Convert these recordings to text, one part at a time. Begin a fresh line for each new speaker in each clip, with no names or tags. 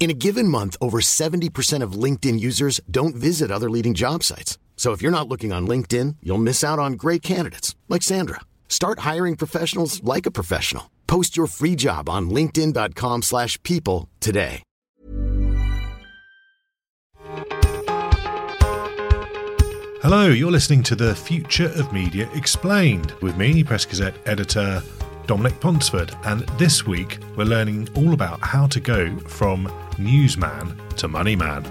In a given month, over 70% of LinkedIn users don't visit other leading job sites. So if you're not looking on LinkedIn, you'll miss out on great candidates like Sandra. Start hiring professionals like a professional. Post your free job on linkedin.com/people today.
Hello, you're listening to the Future of Media Explained with me, Press Gazette editor Dominic Ponsford, and this week we're learning all about how to go from newsman to moneyman.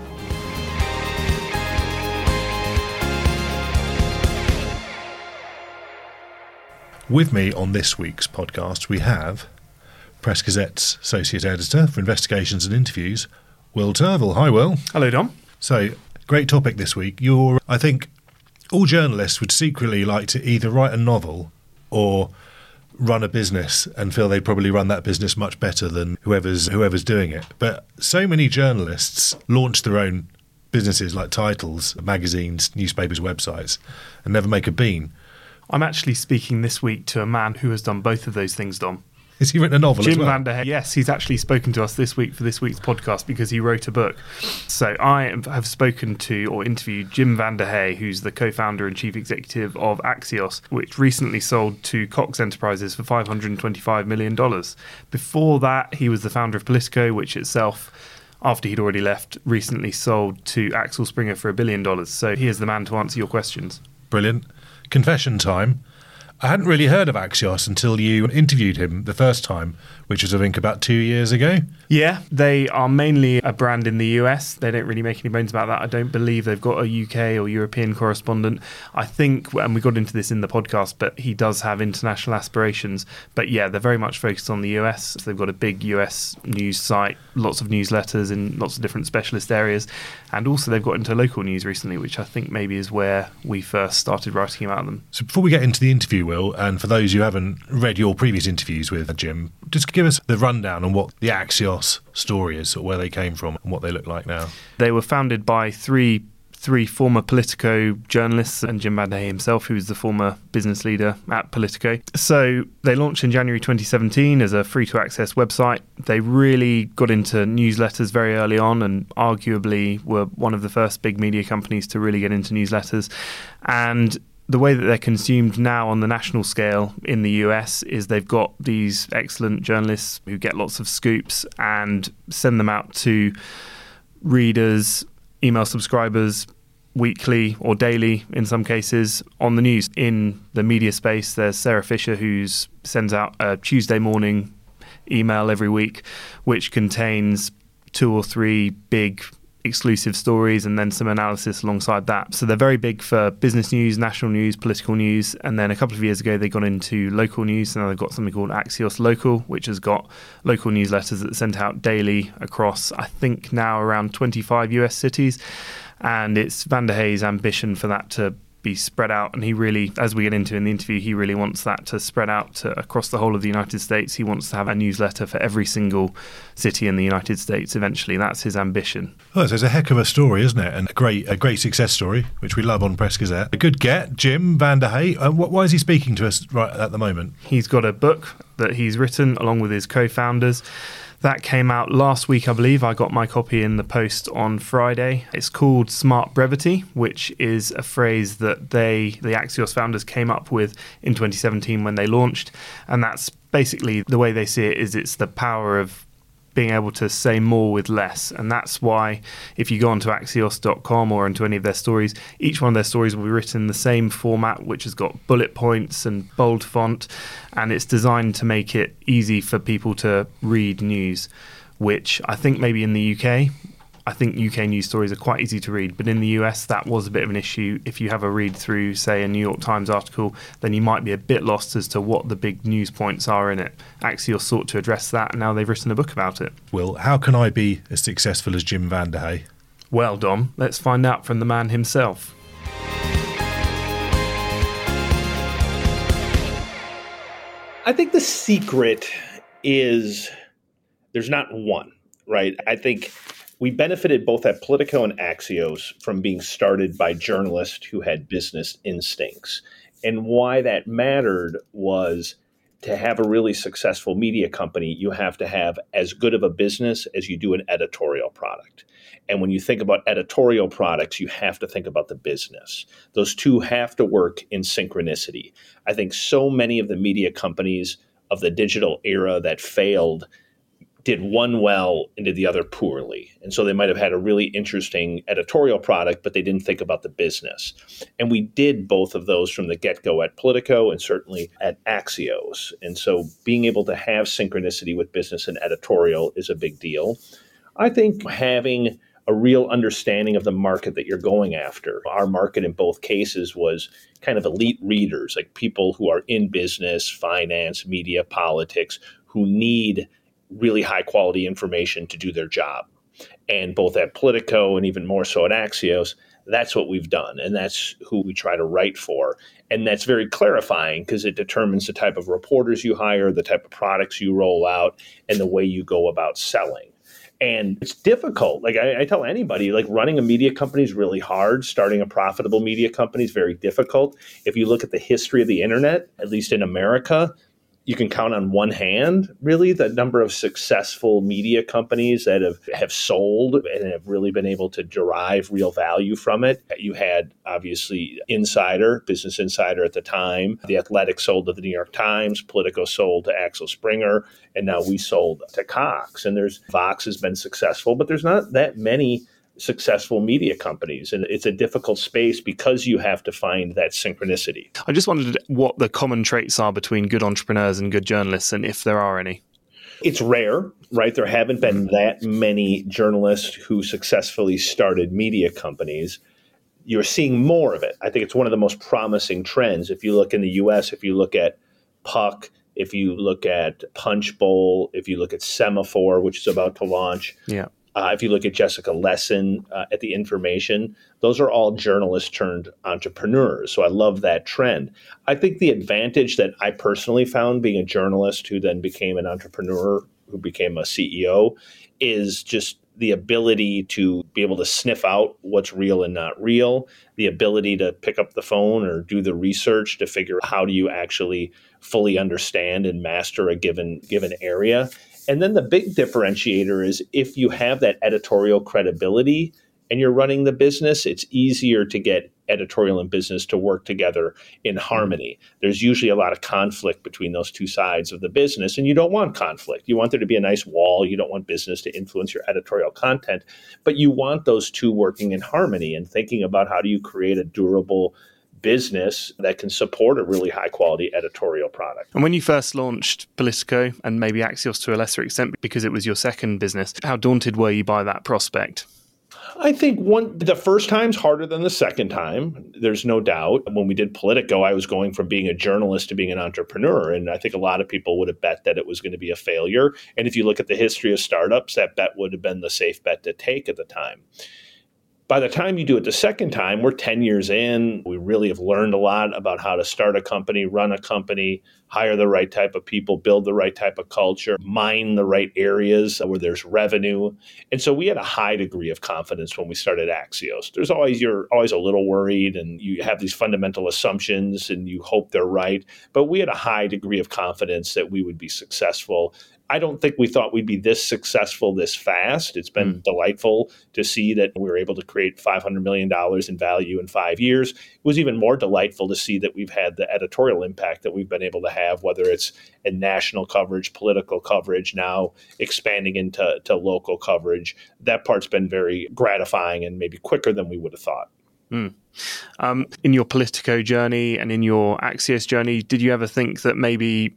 With me on this week's podcast, we have Press Gazette's associate editor for investigations and interviews, Will Turvill. Hi, Will.
Hello, Dom.
So, great topic this week. You're, I think, all journalists would secretly like to either write a novel or run a business and feel they'd probably run that business much better than whoever's whoever's doing it. But so many journalists launch their own businesses like titles, magazines, newspapers, websites, and never make a bean.
I'm actually speaking this week to a man who has done both of those things, Dom.
Has he written a novel as
Jim
well?
Van der Hey. Yes, he's actually spoken to us this week for this week's podcast because he wrote a book. So I have spoken to or interviewed Jim VandeHei, who's the co-founder and chief executive of Axios, which recently sold to Cox Enterprises for 525 million dollars. Before that, he was the founder of Politico, which itself. After he'd already left, recently sold to Axel Springer for a billion dollars. So he is the man to answer your questions.
Brilliant. Confession time. I hadn't really heard of Axios until you interviewed him the first time, which was, I think, about two years ago.
Yeah, they are mainly a brand in the US. They don't really make any bones about that. I don't believe they've got a UK or European correspondent. I think, and we got into this in the podcast, but he does have international aspirations. But yeah, they're very much focused on the US. So they've got a big US news site, lots of newsletters in lots of different specialist areas. And also, they've got into local news recently, which I think maybe is where we first started writing about them.
So before we get into the interview, Will, and for those who haven't read your previous interviews with Jim, just give us the rundown on what the Axios story is, or where they came from, and what they look like now.
They were founded by three three former Politico journalists and Jim Van himself, who was the former business leader at Politico. So they launched in January 2017 as a free to access website. They really got into newsletters very early on and arguably were one of the first big media companies to really get into newsletters. And the way that they're consumed now on the national scale in the US is they've got these excellent journalists who get lots of scoops and send them out to readers, email subscribers weekly or daily in some cases on the news. In the media space, there's Sara Fischer who sends out a Tuesday morning email every week, which contains two or three big exclusive stories and then some analysis alongside that. So they're very big for business news, national news, political news. And then a couple of years ago, they got into local news. And now they've got something called Axios Local, which has got local newsletters that sent out daily across, I think, now around 25 US cities. And it's VandeHei's ambition for that to be spread out. And he really, as we get into in the interview, he really wants that to spread out to, across the whole of the United States. He wants to have a newsletter for every single city in the United States eventually. That's his ambition.
Oh, so it's a heck of a story, isn't it? And a great, a great success story, which we love on Press Gazette. A good get, Jim VandeHei. Uh, wh- why is he speaking to us right at the moment?
He's got a book that he's written along with his co founders. That came out last week, I believe. I got my copy in the post on Friday. It's called Smart Brevity, which is a phrase that they, the Axios founders, came up with in 2017 when they launched. And that's basically the way they see it is it's the power of being able to say more with less. And that's why if you go onto axios.com or into any of their stories, each one of their stories will be written in the same format, which has got bullet points and bold font. And it's designed to make it easy for people to read news. which I think maybe in the UK, I think UK news stories are quite easy to read, but in the US, that was a bit of an issue. If you have a read through, say, a New York Times article, then you might be a bit lost as to what the big news points are in it. Axios sought to address that, and now they've written a book about it.
Will, how can I be as successful as Jim VandeHei?
Well, Dom, let's find out from the man himself.
I think the secret is there's not one, right? I think we benefited both at Politico and Axios from being started by journalists who had business instincts. And why that mattered was to have a really successful media company, you have to have as good of a business as you do an editorial product. And when you think about editorial products, you have to think about the business. Those two have to work in synchronicity. I think so many of the media companies of the digital era that failed did one well and did the other poorly. And so they might have had a really interesting editorial product, but they didn't think about the business. And we did both of those from the get go at Politico and certainly at Axios. And so being able to have synchronicity with business and editorial is a big deal. I think having a real understanding of the market that you're going after. Our market in both cases was kind of elite readers, like people who are in business, finance, media, politics, who need really high quality information to do their job. And both at Politico and even more so at Axios, that's what we've done. And that's who we try to write for. And that's very clarifying because it determines the type of reporters you hire, the type of products you roll out, and the way you go about selling. And it's difficult. Like I, I tell anybody, like running a media company is really hard. Starting a profitable media company is very difficult. If you look at the history of the internet, at least in America, you can count on one hand, really, the number of successful media companies that have, have sold and have really been able to derive real value from it. You had, obviously, Insider, Business Insider at the time. The Athletic sold to the New York Times, Politico sold to Axel Springer, and now we sold to Cox. And there's Vox has been successful, but there's not that many successful media companies. And it's a difficult space because you have to find that synchronicity.
I just wondered what the common traits are between good entrepreneurs and good journalists, and if there are any.
It's rare, right? There haven't been that many journalists who successfully started media companies. You're seeing more of it. I think it's one of the most promising trends. If you look in the US, if you look at Puck, if you look at Punchbowl, if you look at Semafor, which is about to launch,
yeah.
Uh, if you look at Jessica Lessin uh, at the Information, those are all journalists turned entrepreneurs. So I love that trend. I think the advantage that I personally found being a journalist who then became an entrepreneur, who became a CEO, is just the ability to be able to sniff out what's real and not real, the ability to pick up the phone or do the research to figure out how do you actually fully understand and master a given given area and then the big differentiator is if you have that editorial credibility and you're running the business, it's easier to get editorial and business to work together in harmony. There's usually a lot of conflict between those two sides of the business, and you don't want conflict. You want there to be a nice wall. You don't want business to influence your editorial content, but you want those two working in harmony and thinking about how do you create a durable business that can support a really high quality editorial product.
And when you first launched Politico and maybe Axios to a lesser extent because it was your second business, how daunted were you by that prospect?
I think one the first time's harder than the second time. There's no doubt. When we did Politico, I was going from being a journalist to being an entrepreneur, and I think a lot of people would have bet that it was going to be a failure. And if you look at the history of startups, that bet would have been the safe bet to take at the time by the time you do it the second time, we're 10 years in. We really have learned a lot about how to start a company, run a company, hire the right type of people, build the right type of culture, mine the right areas where there's revenue. And so we had a high degree of confidence when we started Axios. There's always you're always a little worried and you have these fundamental assumptions and you hope they're right, but we had a high degree of confidence that we would be successful I don't think we thought we'd be this successful this fast. It's been mm. delightful to see that we were able to create $500 million in value in five years. It was even more delightful to see that we've had the editorial impact that we've been able to have, whether it's in national coverage, political coverage, now expanding into to local coverage. That part's been very gratifying and maybe quicker than we would have thought.
Mm. Um, in your Politico journey and in your Axios journey, did you ever think that maybe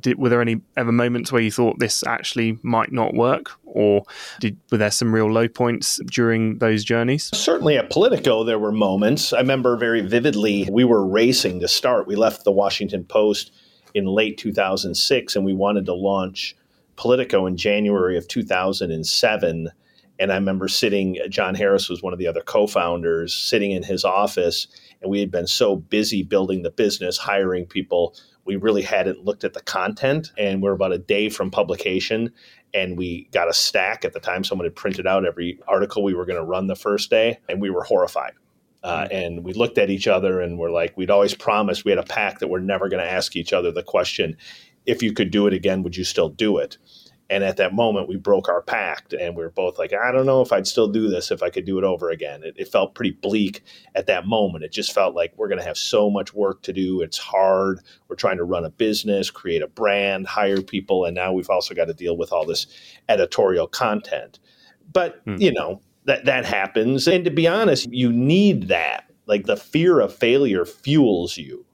did, were there any ever moments where you thought this actually might not work, or did, were there some real low points during those journeys?
Certainly at Politico, there were moments. I remember very vividly. We were racing to start. We left the Washington Post in late 2006, and we wanted to launch Politico in January of 2007. And I remember sitting, John Harris was one of the other co founders, sitting in his office, and we had been so busy building the business, hiring people. We really hadn't looked at the content, and we're about a day from publication. And we got a stack at the time. Someone had printed out every article we were going to run the first day, and we were horrified. Uh, and we looked at each other and we're like, we'd always promised we had a pact that we're never going to ask each other the question, if you could do it again, would you still do it? And at that moment, we broke our pact, and we were both like, I don't know if I'd still do this if I could do it over again. It, it felt pretty bleak at that moment. It just felt like we're going to have so much work to do. It's hard. We're trying to run a business, create a brand, hire people, and now we've also got to deal with all this editorial content. But, hmm. you know, that, that happens. And to be honest, you need that. Like the fear of failure fuels you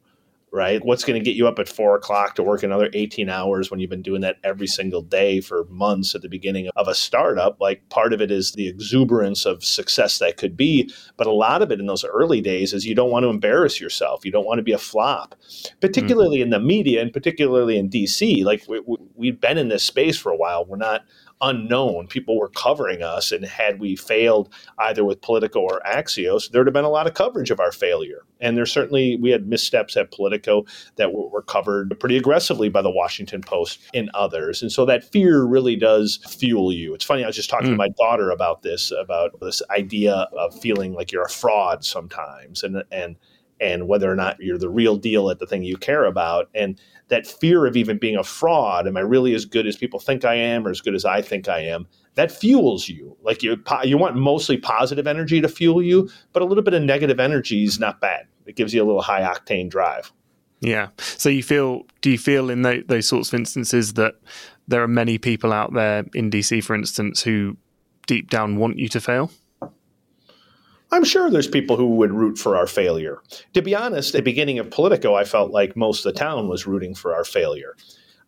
right? What's going to get you up at four o'clock to work another 18 hours when you've been doing that every single day for months at the beginning of a startup? Like part of it is the exuberance of success that could be. But a lot of it in those early days is you don't want to embarrass yourself. You don't want to be a flop, particularly mm. in the media and particularly in DC. Like we, we, we've been in this space for a while. We're not unknown. People were covering us, and had we failed either with Politico or Axios, there'd have been a lot of coverage of our failure. And there's certainly we had missteps at Politico that were, were covered pretty aggressively by the Washington Post and others. And so that fear really does fuel you. It's funny. I was just talking mm. to my daughter about this, about this idea of feeling like you're a fraud sometimes, and and and whether or not you're the real deal at the thing you care about. And that fear of even being a fraud, am I really as good as people think I am or as good as I think I am? That fuels you. Like you, you want mostly positive energy to fuel you, but a little bit of negative energy is not bad. It gives you a little high octane drive.
Yeah. So you feel? Do you feel in the, those sorts of instances that there are many people out there in DC, for instance, who deep down want you to fail?
I'm sure there's people who would root for our failure. To be honest, at the beginning of Politico, I felt like most of the town was rooting for our failure.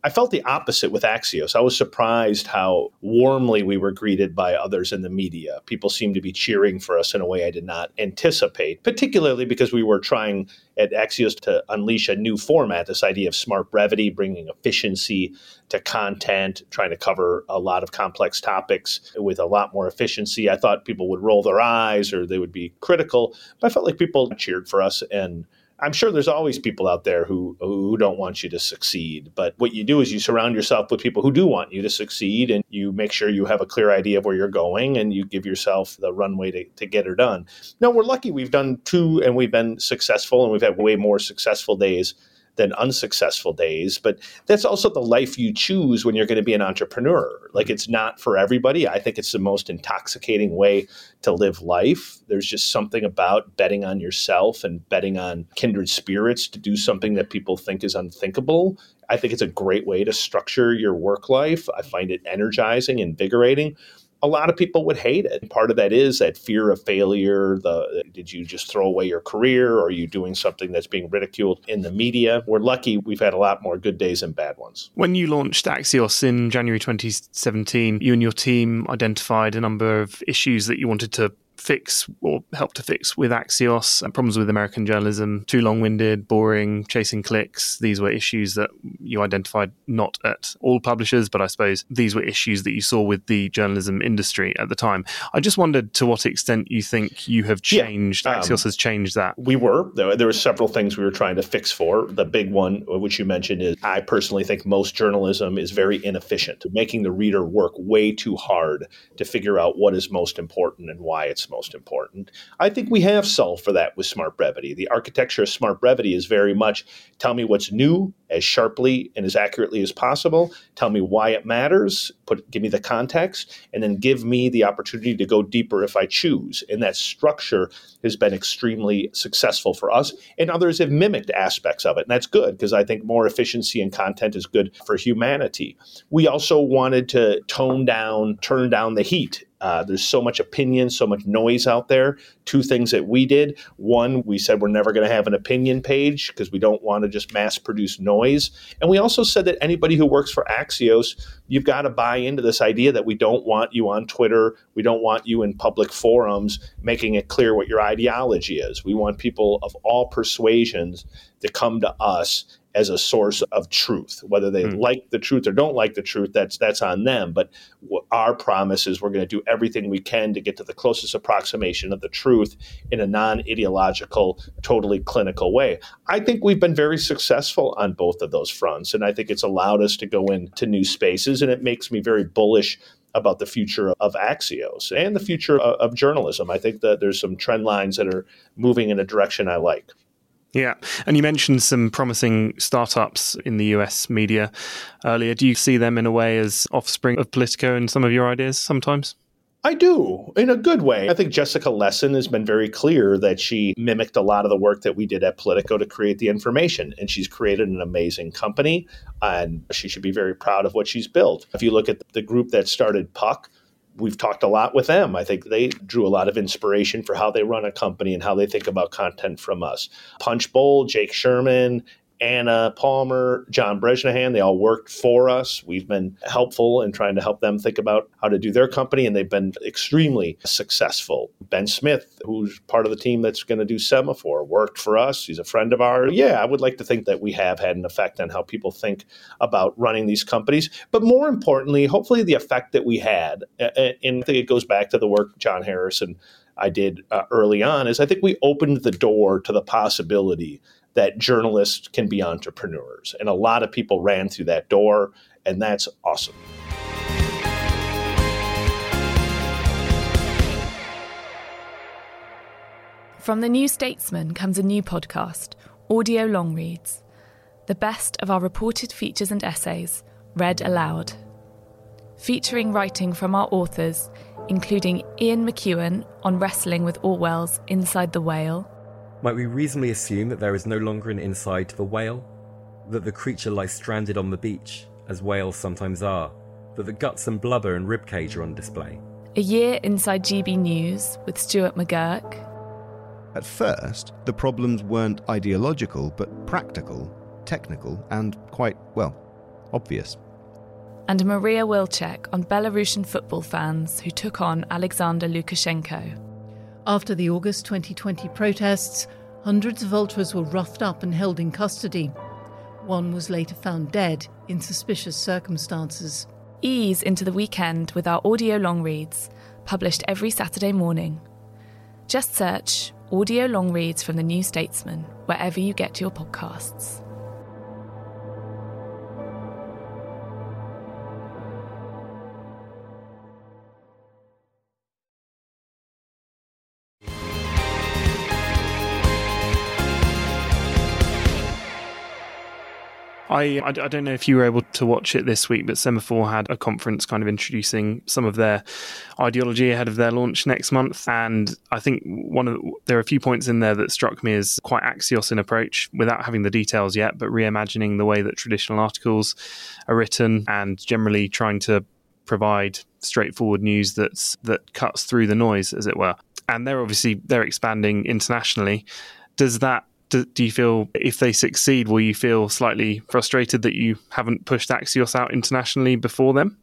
I felt the opposite with Axios. I was surprised how warmly we were greeted by others in the media. People seemed to be cheering for us in a way I did not anticipate, particularly because we were trying at Axios to unleash a new format this idea of smart brevity, bringing efficiency to content, trying to cover a lot of complex topics with a lot more efficiency. I thought people would roll their eyes or they would be critical, but I felt like people cheered for us and I'm sure there's always people out there who who don't want you to succeed. But what you do is you surround yourself with people who do want you to succeed, and you make sure you have a clear idea of where you're going, and you give yourself the runway to, to get her done. Now we're lucky; we've done two, and we've been successful, and we've had way more successful days than unsuccessful days. But that's also the life you choose when you're going to be an entrepreneur. Like it's not for everybody. I think it's the most intoxicating way to live life. There's just something about betting on yourself and betting on kindred spirits to do something that people think is unthinkable. I think it's a great way to structure your work life. I find it energizing, invigorating a lot of people would hate it. Part of that is that fear of failure. The did you just throw away your career, or are you doing something that's being ridiculed in the media? We're lucky; we've had a lot more good days and bad ones.
When you launched Axios in January 2017, you and your team identified a number of issues that you wanted to fix or help to fix with Axios and problems with American journalism, too long winded, boring, chasing clicks. These were issues that you identified not at all publishers, but I suppose these were issues that you saw with the journalism industry at the time. I just wondered to what extent you think you have changed, yeah, um, Axios has changed that.
We were. There, there were several things we were trying to fix for. The big one, which you mentioned, is I personally think most journalism is very inefficient, making the reader work way too hard to figure out what is most important and why it's most important. I think we have solved for that with smart brevity. The architecture of smart brevity is very much tell me what's new as sharply and as accurately as possible, tell me why it matters, put give me the context, and then give me the opportunity to go deeper if I choose. And that structure has been extremely successful for us, and others have mimicked aspects of it. And that's good because I think more efficiency in content is good for humanity. We also wanted to tone down, turn down the heat Uh, there's so much opinion, so much noise out there. Two things that we did. One, we said we're never going to have an opinion page because we don't want to just mass produce noise. And we also said that anybody who works for Axios, you've got to buy into this idea that we don't want you on Twitter. We don't want you in public forums making it clear what your ideology is. We want people of all persuasions to come to us as a source of truth. Whether they mm. like the truth or don't like the truth, that's that's on them. But our promise is we're going to do everything we can to get to the closest approximation of the truth in a non-ideological, totally clinical way. I think we've been very successful on both of those fronts, and I think it's allowed us to go into new spaces, and it makes me very bullish about the future of Axios and the future of, of journalism. I think that there's some trend lines that are moving in a direction I like.
Yeah. And you mentioned some promising startups in the US media earlier. Do you see them in a way as offspring of Politico and some of your ideas sometimes?
I do, in a good way. I think Jessica Lessin has been very clear that she mimicked a lot of the work that we did at Politico to create the information. And she's created an amazing company, and she should be very proud of what she's built. If you look at the group that started Puck, we've talked a lot with them. I think they drew a lot of inspiration for how they run a company and how they think about content from us. Punchbowl, Jake Sherman, Anna Palmer, John Bresnahan, they all worked for us. We've been helpful in trying to help them think about how to do their company, and they've been extremely successful. Ben Smith, who's part of the team that's going to do Semafor, worked for us. He's a friend of ours. Yeah, I would like to think that we have had an effect on how people think about running these companies. But more importantly, hopefully, the effect that we had, and I think it goes back to the work John Harrison I did uh, early on, is I think we opened the door to the possibility that journalists can be entrepreneurs. And a lot of people ran through that door, and that's awesome.
From the New Statesman comes a new podcast, Audio Long Reads, the best of our reported features and essays, read aloud. Featuring writing from our authors, including Ian McEwan on wrestling with Orwell's Inside the Whale,
might we reasonably assume that there is no longer an inside to the whale? That the creature lies stranded on the beach, as whales sometimes are? That the guts and blubber and ribcage are on display?
A year inside GB News with Stuart McGurk.
At first, the problems weren't ideological, but practical, technical, and quite, well, obvious.
And Maria Wilczek on Belarusian football fans who took on Alexander Lukashenko.
After the August 2020 protests, hundreds of ultras were roughed up and held in custody. One was later found dead in suspicious circumstances.
Ease into the weekend with our audio long reads, published every Saturday morning. Just search Audio Long Reads from the New Statesman wherever you get your podcasts.
I, I, don't know if you were able to watch it this week, but Semafor had a conference kind of introducing some of their ideology ahead of their launch next month. And I think one of the, there are a few points in there that struck me as quite Axios in approach without having the details yet, but reimagining the way that traditional articles are written and generally trying to provide straightforward news that's that cuts through the noise, as it were. And they're obviously they're expanding internationally. Does that do, do, you feel if they succeed, will you feel slightly frustrated that you haven't pushed Axios out internationally before them?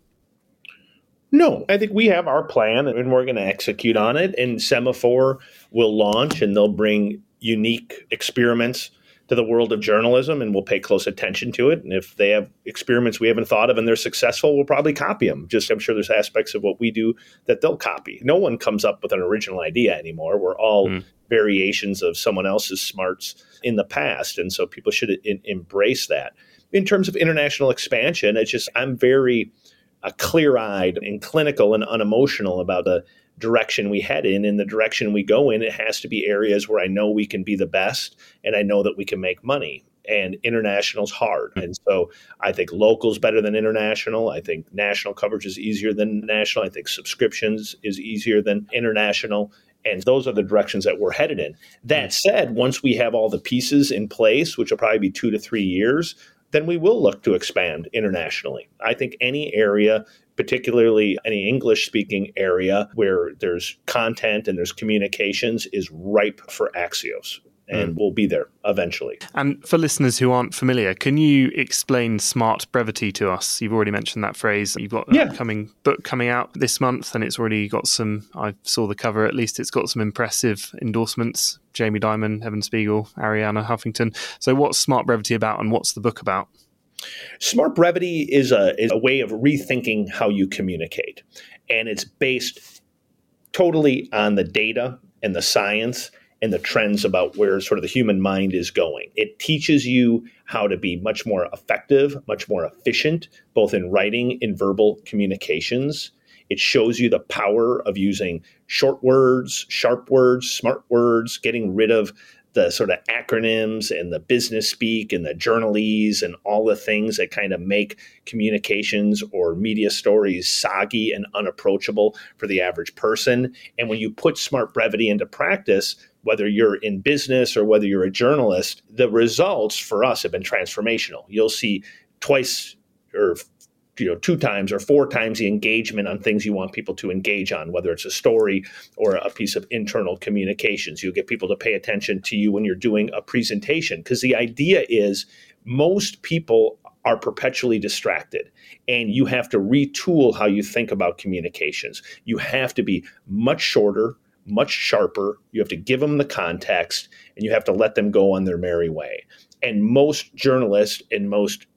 No, I think we have our plan and we're going to execute on it. And Semafor will launch and they'll bring unique experiments to the world of journalism and we'll pay close attention to it. And if they have experiments we haven't thought of and they're successful, we'll probably copy them. Just I'm sure there's aspects of what we do that they'll copy. No one comes up with an original idea anymore. We're all mm variations of someone else's smarts in the past. And so people should in, embrace that. In terms of international expansion, it's just, I'm very uh, clear eyed and clinical and unemotional about the direction we head in and the direction we go in. It has to be areas where I know we can be the best and I know that we can make money. And international's hard. And so I think local's better than international. I think national coverage is easier than national. I think subscriptions is easier than international. And those are the directions that we're headed in. That hmm. said, once we have all the pieces in place, which will probably be two to three years, then we will look to expand internationally. I think any area particularly any English speaking area where there's content and there's communications is ripe for Axios and mm. we'll be there eventually.
And for listeners who aren't familiar, can you explain smart brevity to us? You've already mentioned that phrase. You've got yeah. upcoming book coming out this month, and it's already got some. I saw the cover. At least it's got some impressive endorsements: Jamie Dimon, Evan Spiegel, Arianna Huffington. So, what's smart brevity about, and what's the book about?
Smart brevity is a is a way of rethinking how you communicate, and it's based totally on the data and the science and the trends about where sort of the human mind is going. It teaches you how to be much more effective, much more efficient, both in writing and verbal communications. It shows you the power of using short words, sharp words, smart words, getting rid of the sort of acronyms and the business speak and the journalese and all the things that kind of make communications or media stories soggy and unapproachable for the average person. And when you put smart brevity into practice, whether you're in business or whether you're a journalist, the results for us have been transformational. You'll see twice or you know two times or four times the engagement on things you want people to engage on whether it's a story or a piece of internal communications you'll get people to pay attention to you when you're doing a presentation because the idea is most people are perpetually distracted and you have to retool how you think about communications you have to be much shorter much sharper. You have to give them the context and you have to let them go on their merry way. And most journalists and most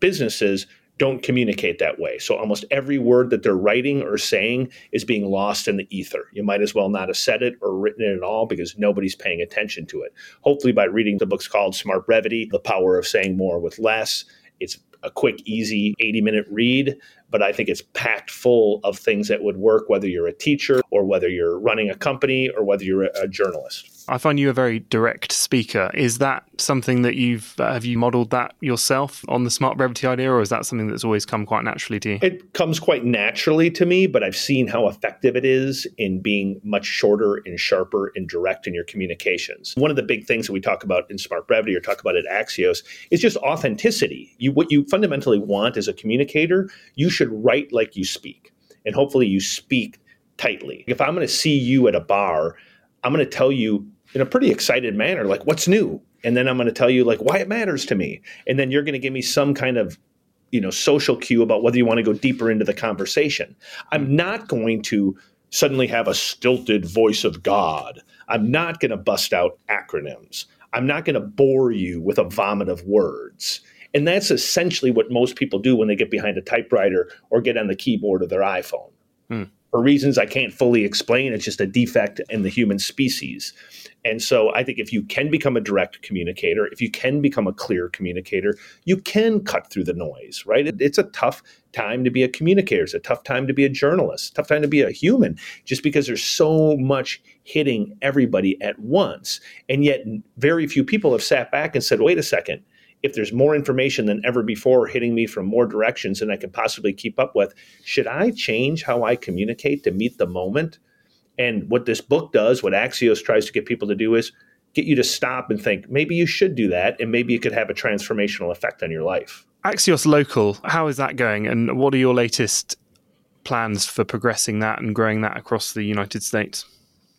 businesses don't communicate that way. So almost every word that they're writing or saying is being lost in the ether. You might as well not have said it or written it at all because nobody's paying attention to it. Hopefully, by reading the books called Smart Brevity, The Power of Saying More with Less, it's a quick, easy 80 minute read but I think it's packed full of things that would work whether you're a teacher or whether you're running a company or whether you're a journalist.
I find you a very direct speaker. Is that something that you've uh, have you modeled that yourself on the smart brevity idea, or is that something that's always come quite naturally to you?
It comes quite naturally to me, but I've seen how effective it is in being much shorter and sharper and direct in your communications. One of the big things that we talk about in smart brevity or talk about at Axios is just authenticity. You what you fundamentally want as a communicator, you should write like you speak, and hopefully you speak tightly. If I'm going to see you at a bar, I'm going to tell you in a pretty excited manner, like, what's new? And then I'm going to tell you, like, why it matters to me. And then you're going to give me some kind of you know social cue about whether you want to go deeper into the conversation i'm not going to suddenly have a stilted voice of god i'm not going to bust out acronyms i'm not going to bore you with a vomit of words and that's essentially what most people do when they get behind a typewriter or get on the keyboard of their iphone hmm. for reasons i can't fully explain it's just a defect in the human species and so I think if you can become a direct communicator, if you can become a clear communicator, you can cut through the noise, right? It, it's a tough time to be a communicator. It's a tough time to be a journalist, tough time to be a human, just because there's so much hitting everybody at once. And yet, very few people have sat back and said, wait a second. If there's more information than ever before hitting me from more directions than I can possibly keep up with, should I change how I communicate to meet the moment? And what this book does, what Axios tries to get people to do is get you to stop and think maybe you should do that and maybe it could have a transformational effect on your life.
Axios Local, how is that going? And what are your latest plans for progressing that and growing that across the United States?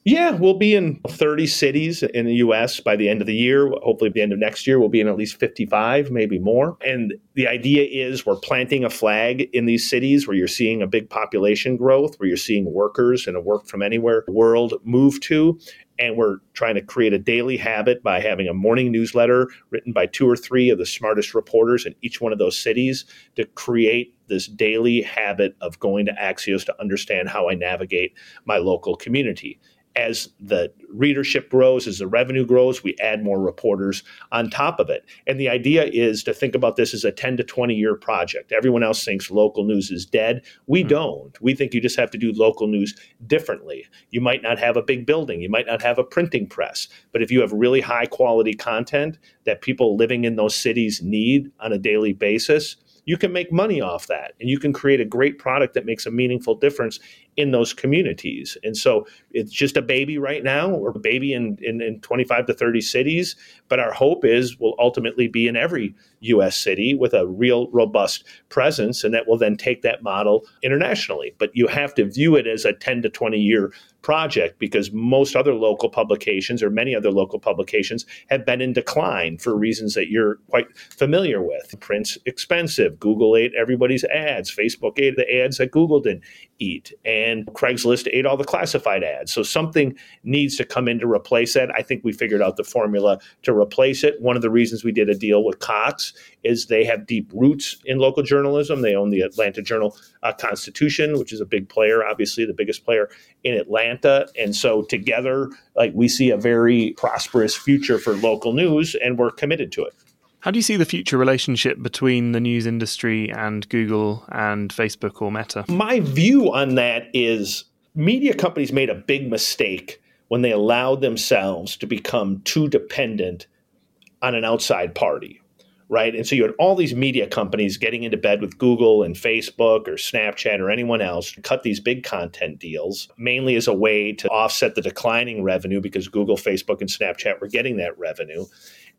Yeah, we'll be in 30 cities in the US by the end of the year. Hopefully, at the end of next year, we'll be in at least 55, maybe more. And the idea is we're planting a flag in these cities where you're seeing a big population growth, where you're seeing workers in a work from anywhere world move to. And we're trying to create a daily habit by having a morning newsletter written by two or three of the smartest reporters in each one of those cities to create this daily habit of going to Axios to understand how I navigate my local community as the readership grows, as the revenue grows, we add more reporters on top of it. And the idea is to think about this as a 10 to 20 year project. Everyone else thinks local news is dead. We mm-hmm. don't. We think you just have to do local news differently. You might not have a big building, you might not have a printing press, but if you have really high quality content that people living in those cities need on a daily basis, you can make money off that and you can create a great product that makes a meaningful difference in those communities. And so it's just a baby right now, or a baby in, in, in 25 to 30 cities. But our hope is will ultimately be in every US city with a real robust presence, and that will then take that model internationally. But you have to view it as a 10 to 20 year project because most other local publications or many other local publications have been in decline for reasons that you're quite familiar with. Print's expensive. Google ate everybody's ads. Facebook ate the ads that Google didn't eat. And Craigslist ate all the classified ads. So something needs to come in to replace that. I think we figured out the formula to replace it. One of the reasons we did a deal with Cox is they have deep roots in local journalism. They own the Atlanta Journal uh, Constitution, which is a big player, obviously the biggest player in Atlanta. And so together, like we see a very prosperous future for local news, and we're committed to it.
How do you see the future relationship between the news industry and Google and Facebook or Meta?
My view on that is media companies made a big mistake when they allowed themselves to become too dependent on an outside party right? And so you had all these media companies getting into bed with Google and Facebook or Snapchat or anyone else to cut these big content deals, mainly as a way to offset the declining revenue because Google, Facebook, and Snapchat were getting that revenue.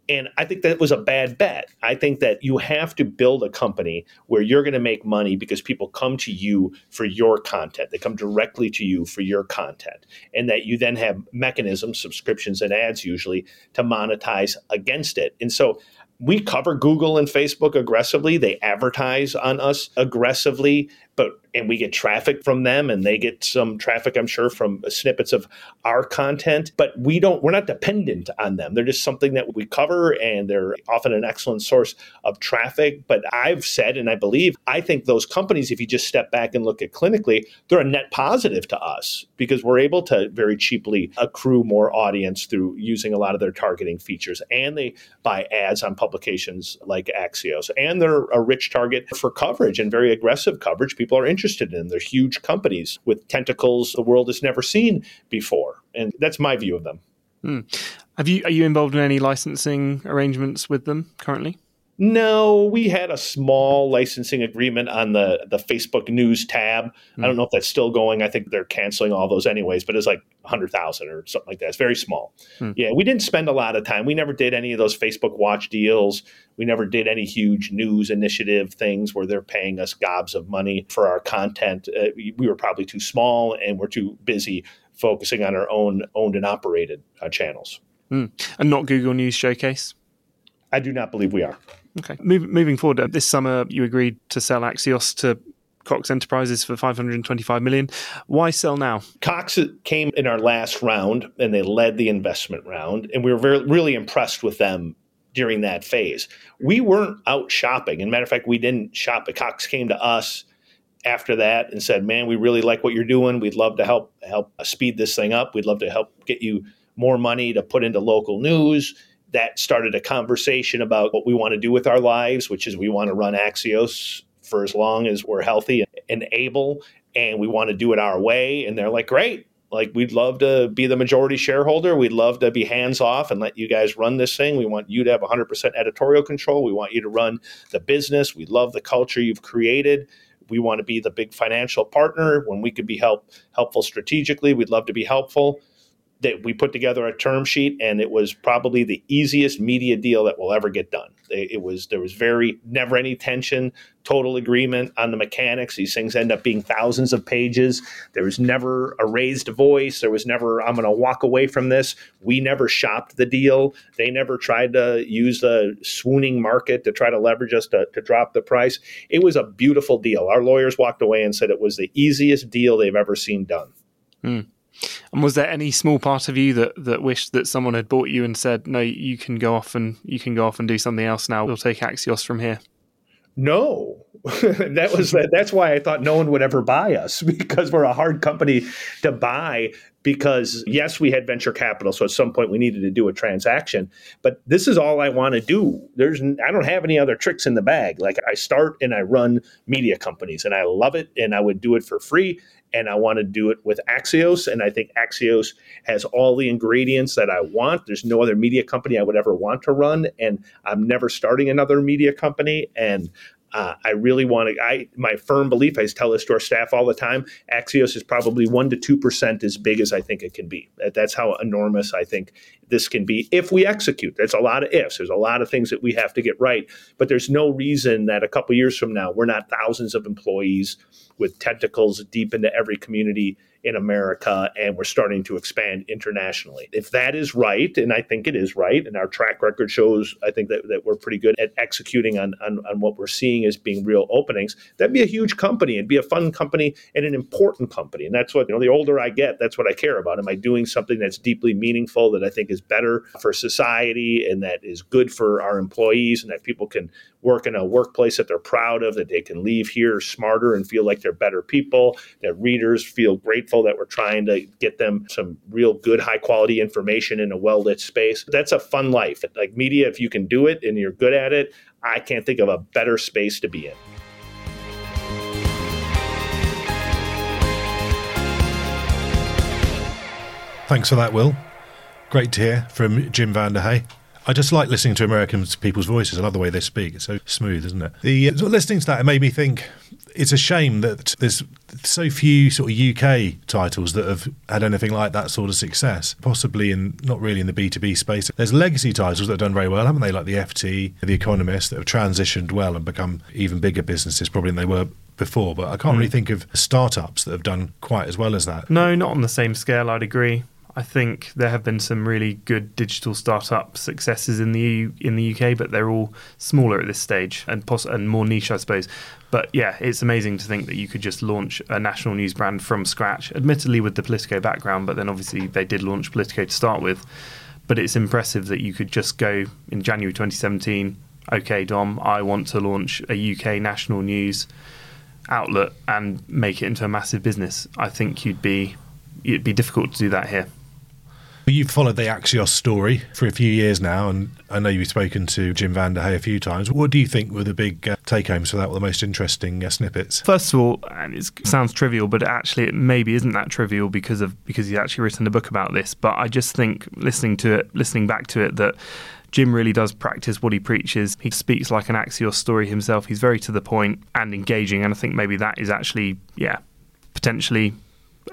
And I think that was a bad bet. I think that you have to build a company where you're going to make money because people come to you for your content. They come directly to you for your content. And that you then have mechanisms, subscriptions and ads usually, to monetize against it. And so we cover Google and Facebook aggressively. They advertise on us aggressively, but and we get traffic from them and they get some traffic i'm sure from snippets of our content but we don't we're not dependent on them. They're just something that we cover and they're often an excellent source of traffic. But i've said and i believe i think those companies if you just step back and look at clinically they're a net positive to us because we're able to very cheaply accrue more audience through using a lot of their targeting features. And they buy ads on publications like axios. And they're a rich target for coverage and very aggressive coverage. People are interested in. They're huge companies with tentacles the world has never seen before. And that's my view of them.
Hmm. Have you are you involved in any licensing arrangements with them currently?
No, we had a small licensing agreement on the the Facebook News tab. Mm. I don't know if that's still going. I think they're canceling all those anyways, but it's like hundred thousand or something like that. It's very small. Mm. Yeah, we didn't spend a lot of time. We never did any of those Facebook Watch deals. We never did any huge news initiative things where they're paying us gobs of money for our content. Uh, we, we, were probably too small and we're too busy focusing on our own owned and operated uh, channels.
Mm. And not Google News Showcase.
I do not believe we are.
Okay. Move, moving forward, uh, this summer you agreed to sell Axios to Cox Enterprises for 525 million. Why sell now?
Cox came in our last round and they led the investment round, and we were very, really impressed with them during that phase. We weren't out shopping. And matter of fact, we didn't shop. Cox came to us after that and said, "Man, we really like what you're doing. We'd love to help help speed this thing up. We'd love to help get you more money to put into local news." that started a conversation about what we want to do with our lives, which is we want to run Axios for as long as we're healthy and able, and we want to do it our way. And they're like, great. Like, we'd love to be the majority shareholder. We'd love to be hands off and let you guys run this thing. We want you to have 100% editorial control. We want you to run the business. We love the culture you've created. We want to be the big financial partner. When we could be help, helpful strategically, we'd love to be helpful that we put together a term sheet and it was probably the easiest media deal that will ever get done. It was there was very never any tension total agreement on the mechanics. These things end up being thousands of pages. There was never a raised voice. There was never i'm going to walk away from this. We never shopped the deal. They never tried to use the swooning market to try to leverage us to, to drop the price. It was a beautiful deal. Our lawyers walked away and said it was the easiest deal they've ever seen done.
Mm. And was there any small part of you that, that wished that someone had bought you and said, "No, you can go off and you can go off and do something else now. We'll take Axios from here."
No, that was that's why I thought no one would ever buy us because we're a hard company to buy. Because yes, we had venture capital, so at some point we needed to do a transaction. But this is all I want to do. There's I don't have any other tricks in the bag. Like I start and I run media companies, and I love it, and I would do it for free and I want to do it with Axios. And I think Axios has all the ingredients that I want. There's no other media company I would ever want to run, and I'm never starting another media company. And Uh, I really want to. I my firm belief. I tell this to our staff all the time. Axios is probably one to two percent as big as I think it can be. That's how enormous I think this can be if we execute. There's a lot of ifs. There's a lot of things that we have to get right. But there's no reason that a couple years from now we're not thousands of employees with tentacles deep into every community in America and we're starting to expand internationally. If that is right, and I think it is right, and our track record shows, I think that, that we're pretty good at executing on, on, on what we're seeing as being real openings, that'd be a huge company. It'd be a fun company and an important company. And that's what, you know, the older I get, that's what I care about. Am I doing something that's deeply meaningful that I think is better for society and that is good for our employees and that people can work in a workplace that they're proud of, that they can leave here smarter and feel like they're better people, that readers feel that we're trying to get them some real good, high quality information in a well lit space. That's a fun life. Like media, if you can do it and you're good at it, I can't think of a better space to be in.
Thanks for that, Will. Great to hear from Jim VandeHei. I just like listening to American people's voices. I love the way they speak. It's so smooth, isn't it? The uh, listening to that, it made me think it's a shame that there's so few sort of UK titles that have had anything like that sort of success. Possibly in not really in the B two B space. There's legacy titles that have done very well, haven't they? Like the FT, the Economist, that have transitioned well and become even bigger businesses probably than they were before. But I can't mm. really think of startups that have done quite as well as that.
No, not on the same scale. I'd agree. I think there have been some really good digital startup successes in the in the UK, but they're all smaller at this stage and poss- and more niche, I suppose. But yeah, it's amazing to think that you could just launch a national news brand from scratch. Admittedly, with the Politico background, but then obviously they did launch Politico to start with. But it's impressive that you could just go in January 2017. Okay, Dom, I want to launch a UK national news outlet and make it into a massive business. I think you'd be it'd be difficult to do that here.
You've followed the Axios story for a few years now, and I know you've spoken to Jim VandeHei a few times. What do you think were the big uh, take homes for that, or the most interesting uh, snippets?
First of all, and it sounds trivial, but actually it maybe isn't that trivial because of because he's actually written a book about this. But I just think listening to it, listening back to it, that Jim really does practice what he preaches. He speaks like an Axios story himself. He's very to the point and engaging, and I think maybe that is actually, yeah, potentially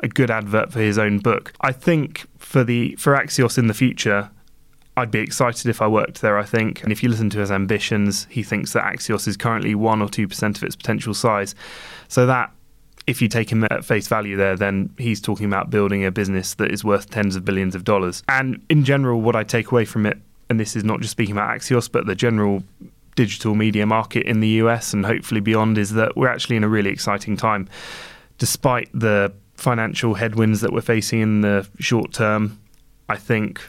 a good advert for his own book. I think for the for Axios in the future, I'd be excited if I worked there, I think. And if you listen to his ambitions, he thinks that Axios is currently 1 or 2% of its potential size. So that if you take him at face value there, then he's talking about building a business that is worth tens of billions of dollars. And in general, what I take away from it, and this is not just speaking about Axios, but the general digital media market in the US and hopefully beyond, is that we're actually in a really exciting time. Despite the financial headwinds that we're facing in the short term, I think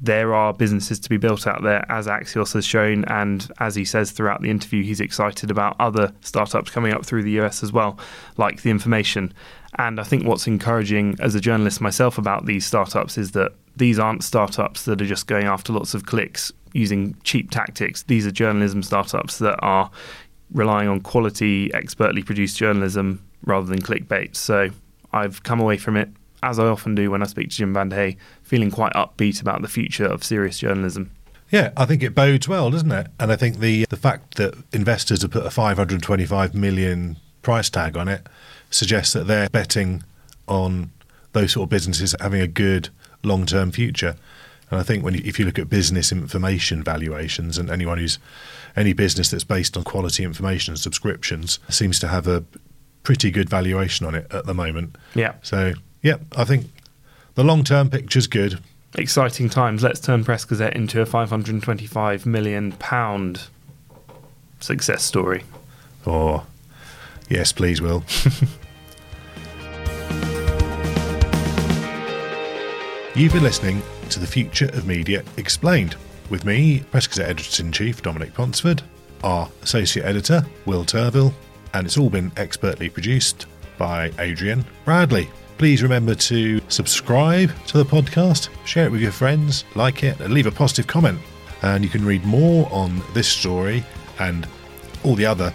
there are businesses to be built out there, as Axios has shown. And as he says throughout the interview, he's excited about other startups coming up through the US as well, like The Information. And I think what's encouraging as a journalist myself about these startups is that these aren't startups that are just going after lots of clicks using cheap tactics. These are journalism startups that are relying on quality, expertly produced journalism rather than clickbait. So I've come away from it, as I often do when I speak to Jim VandeHei, feeling quite upbeat about the future of serious journalism.
Yeah, I think it bodes well, doesn't it? And I think the the fact that investors have put a 525 million price tag on it suggests that they're betting on those sort of businesses having a good long term future. And I think when you, if you look at business information valuations, and anyone who's any business that's based on quality information and subscriptions seems to have a pretty good valuation on it at the moment.
Yeah.
So, yeah, I think the long term picture's good.
Exciting times. Let's turn Press Gazette into a £525 million success story.
Oh, yes, please, Will. You've been listening to The Future of Media Explained with me, Press Gazette Editor in Chief Dominic Ponsford, our Associate Editor, Will Turvill, and it's all been expertly produced by Adrian Bradley. Please remember to subscribe to the podcast, share it with your friends, like it, and leave a positive comment. And you can read more on this story and all the other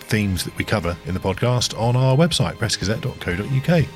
themes that we cover in the podcast on our website, pressgazette.co.uk.